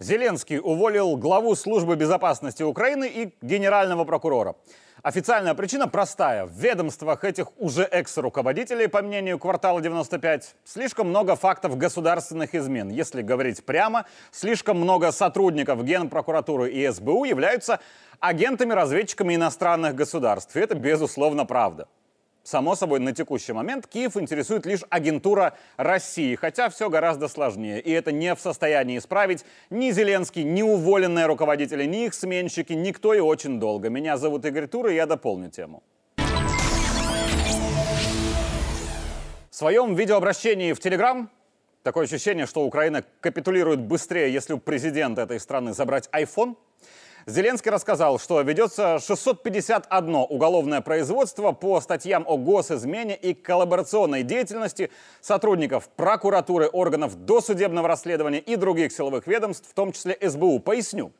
Зеленский уволил главу службы безопасности Украины и генерального прокурора. Официальная причина простая. В ведомствах этих уже экс-руководителей, по мнению квартала 95, слишком много фактов государственных измен. Если говорить прямо, слишком много сотрудников Генпрокуратуры и СБУ являются агентами-разведчиками иностранных государств. И это, безусловно, правда. Само собой, на текущий момент Киев интересует лишь агентура России, хотя все гораздо сложнее. И это не в состоянии исправить ни Зеленский, ни уволенные руководители, ни их сменщики, никто и очень долго. Меня зовут Игорь Тур, и я дополню тему. В своем видеообращении в Телеграм такое ощущение, что Украина капитулирует быстрее, если у президента этой страны забрать iPhone – Зеленский рассказал, что ведется 651 уголовное производство по статьям о госизмене и коллаборационной деятельности сотрудников прокуратуры, органов досудебного расследования и других силовых ведомств, в том числе СБУ. Поясню.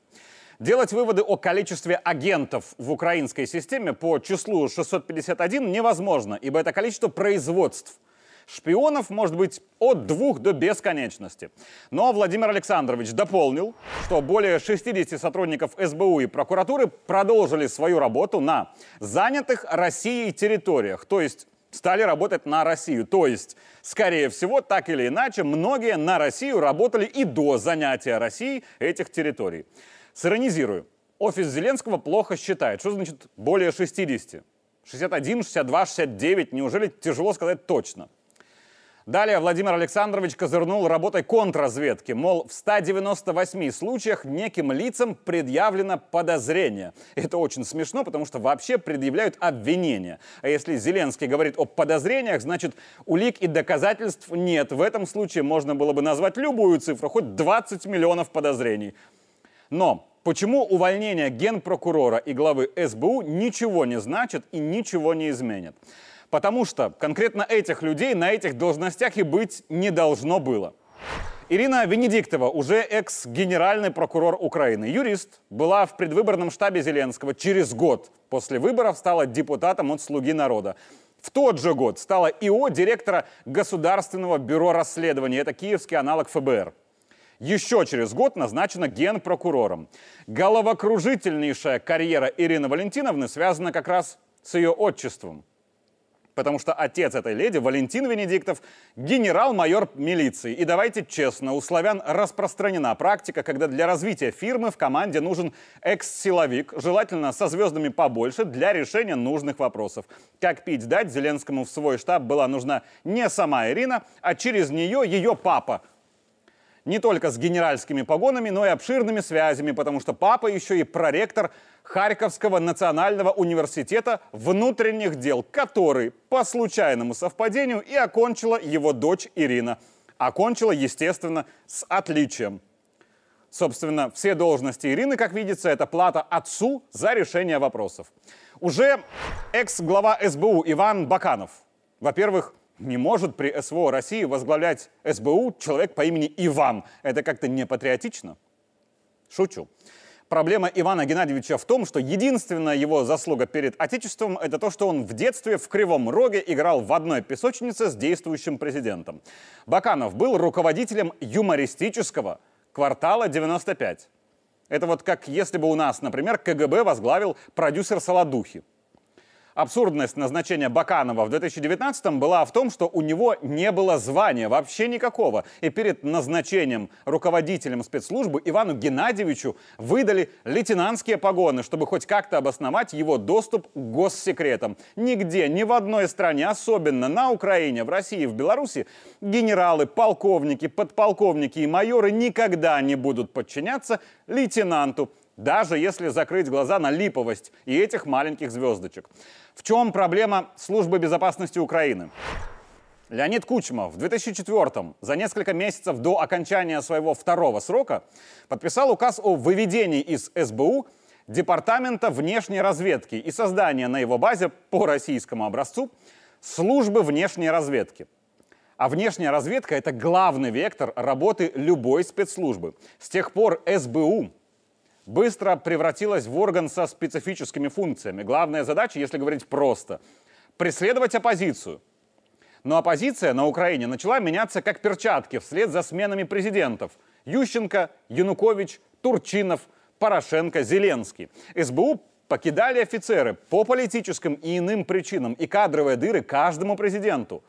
Делать выводы о количестве агентов в украинской системе по числу 651 невозможно, ибо это количество производств – Шпионов может быть от двух до бесконечности. Но Владимир Александрович дополнил, что более 60 сотрудников СБУ и прокуратуры продолжили свою работу на занятых Россией территориях, то есть стали работать на Россию. То есть, скорее всего, так или иначе, многие на Россию работали и до занятия России этих территорий. Сиронизирую. Офис Зеленского плохо считает. Что значит более 60? 61, 62, 69? Неужели тяжело сказать точно? Далее Владимир Александрович козырнул работой контрразведки. Мол, в 198 случаях неким лицам предъявлено подозрение. Это очень смешно, потому что вообще предъявляют обвинения. А если Зеленский говорит о подозрениях, значит улик и доказательств нет. В этом случае можно было бы назвать любую цифру, хоть 20 миллионов подозрений. Но Почему увольнение генпрокурора и главы СБУ ничего не значит и ничего не изменит? Потому что конкретно этих людей на этих должностях и быть не должно было. Ирина Венедиктова, уже экс-генеральный прокурор Украины, юрист, была в предвыборном штабе Зеленского. Через год после выборов стала депутатом от «Слуги народа». В тот же год стала ИО директора Государственного бюро расследований. Это киевский аналог ФБР. Еще через год назначена генпрокурором. Головокружительнейшая карьера Ирины Валентиновны связана как раз с ее отчеством потому что отец этой леди, Валентин Венедиктов, генерал-майор милиции. И давайте честно, у славян распространена практика, когда для развития фирмы в команде нужен экс-силовик, желательно со звездами побольше, для решения нужных вопросов. Как пить дать Зеленскому в свой штаб была нужна не сама Ирина, а через нее ее папа, не только с генеральскими погонами, но и обширными связями, потому что папа еще и проректор Харьковского национального университета внутренних дел, который по случайному совпадению и окончила его дочь Ирина. Окончила, естественно, с отличием. Собственно, все должности Ирины, как видится, это плата отцу за решение вопросов. Уже экс-глава СБУ Иван Баканов, во-первых, не может при СВО России возглавлять СБУ человек по имени Иван. Это как-то не патриотично. Шучу. Проблема Ивана Геннадьевича в том, что единственная его заслуга перед Отечеством – это то, что он в детстве в Кривом Роге играл в одной песочнице с действующим президентом. Баканов был руководителем юмористического квартала 95. Это вот как если бы у нас, например, КГБ возглавил продюсер Солодухи. Абсурдность назначения Баканова в 2019 была в том, что у него не было звания вообще никакого. И перед назначением руководителем спецслужбы Ивану Геннадьевичу выдали лейтенантские погоны, чтобы хоть как-то обосновать его доступ к госсекретам. Нигде, ни в одной стране, особенно на Украине, в России, в Беларуси, генералы, полковники, подполковники и майоры никогда не будут подчиняться лейтенанту даже если закрыть глаза на липовость и этих маленьких звездочек. В чем проблема службы безопасности Украины? Леонид Кучмов в 2004 за несколько месяцев до окончания своего второго срока, подписал указ о выведении из СБУ Департамента внешней разведки и создания на его базе по российскому образцу службы внешней разведки. А внешняя разведка – это главный вектор работы любой спецслужбы. С тех пор СБУ быстро превратилась в орган со специфическими функциями. Главная задача, если говорить просто, преследовать оппозицию. Но оппозиция на Украине начала меняться как перчатки вслед за сменами президентов. Ющенко, Янукович, Турчинов, Порошенко, Зеленский. СБУ покидали офицеры по политическим и иным причинам и кадровые дыры каждому президенту.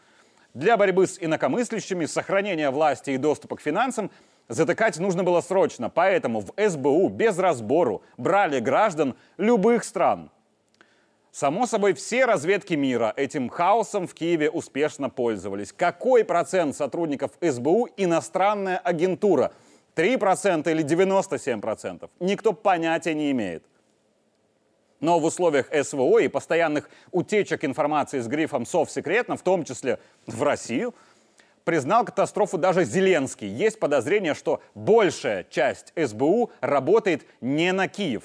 Для борьбы с инакомыслящими, сохранения власти и доступа к финансам затыкать нужно было срочно, поэтому в СБУ без разбору брали граждан любых стран. Само собой, все разведки мира этим хаосом в Киеве успешно пользовались. Какой процент сотрудников СБУ иностранная агентура? 3% или 97%? Никто понятия не имеет. Но в условиях СВО и постоянных утечек информации с грифом «совсекретно», в том числе в Россию, признал катастрофу даже Зеленский. Есть подозрение, что большая часть СБУ работает не на Киев.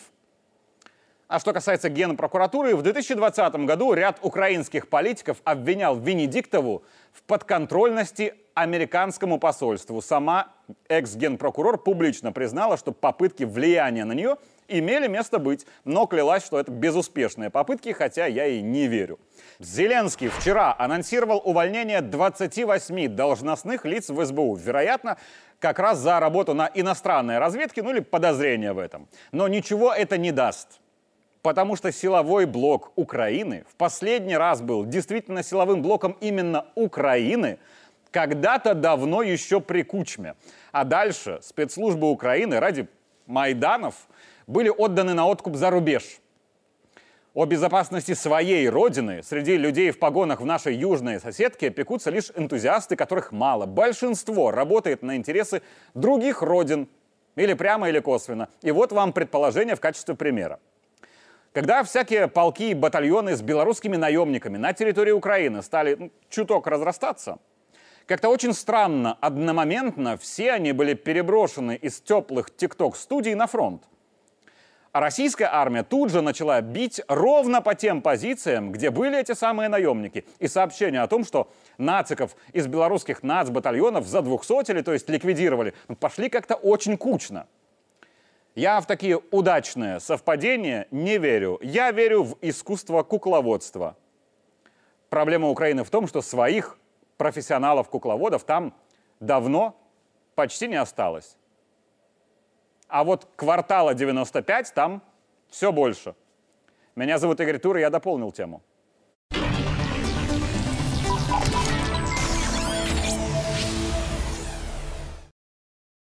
А что касается Генпрокуратуры, в 2020 году ряд украинских политиков обвинял Венедиктову в подконтрольности американскому посольству. Сама экс-генпрокурор публично признала, что попытки влияния на нее – имели место быть, но клялась, что это безуспешные попытки, хотя я и не верю. Зеленский вчера анонсировал увольнение 28 должностных лиц в СБУ. Вероятно, как раз за работу на иностранной разведке, ну или подозрение в этом. Но ничего это не даст. Потому что силовой блок Украины в последний раз был действительно силовым блоком именно Украины, когда-то давно еще при Кучме. А дальше спецслужбы Украины ради Майданов были отданы на откуп за рубеж. О безопасности своей родины среди людей в погонах в нашей южной соседке пекутся лишь энтузиасты, которых мало. Большинство работает на интересы других родин, или прямо, или косвенно. И вот вам предположение в качестве примера. Когда всякие полки и батальоны с белорусскими наемниками на территории Украины стали ну, чуток разрастаться, как-то очень странно, одномоментно все они были переброшены из теплых тикток-студий на фронт. Российская армия тут же начала бить ровно по тем позициям, где были эти самые наемники. И сообщение о том, что нациков из белорусских нацбатальонов задвухсотили, то есть ликвидировали, ну, пошли как-то очень кучно. Я в такие удачные совпадения не верю. Я верю в искусство кукловодства. Проблема Украины в том, что своих профессионалов-кукловодов там давно почти не осталось. А вот квартала 95 там все больше. Меня зовут Игорь Тур, и я дополнил тему.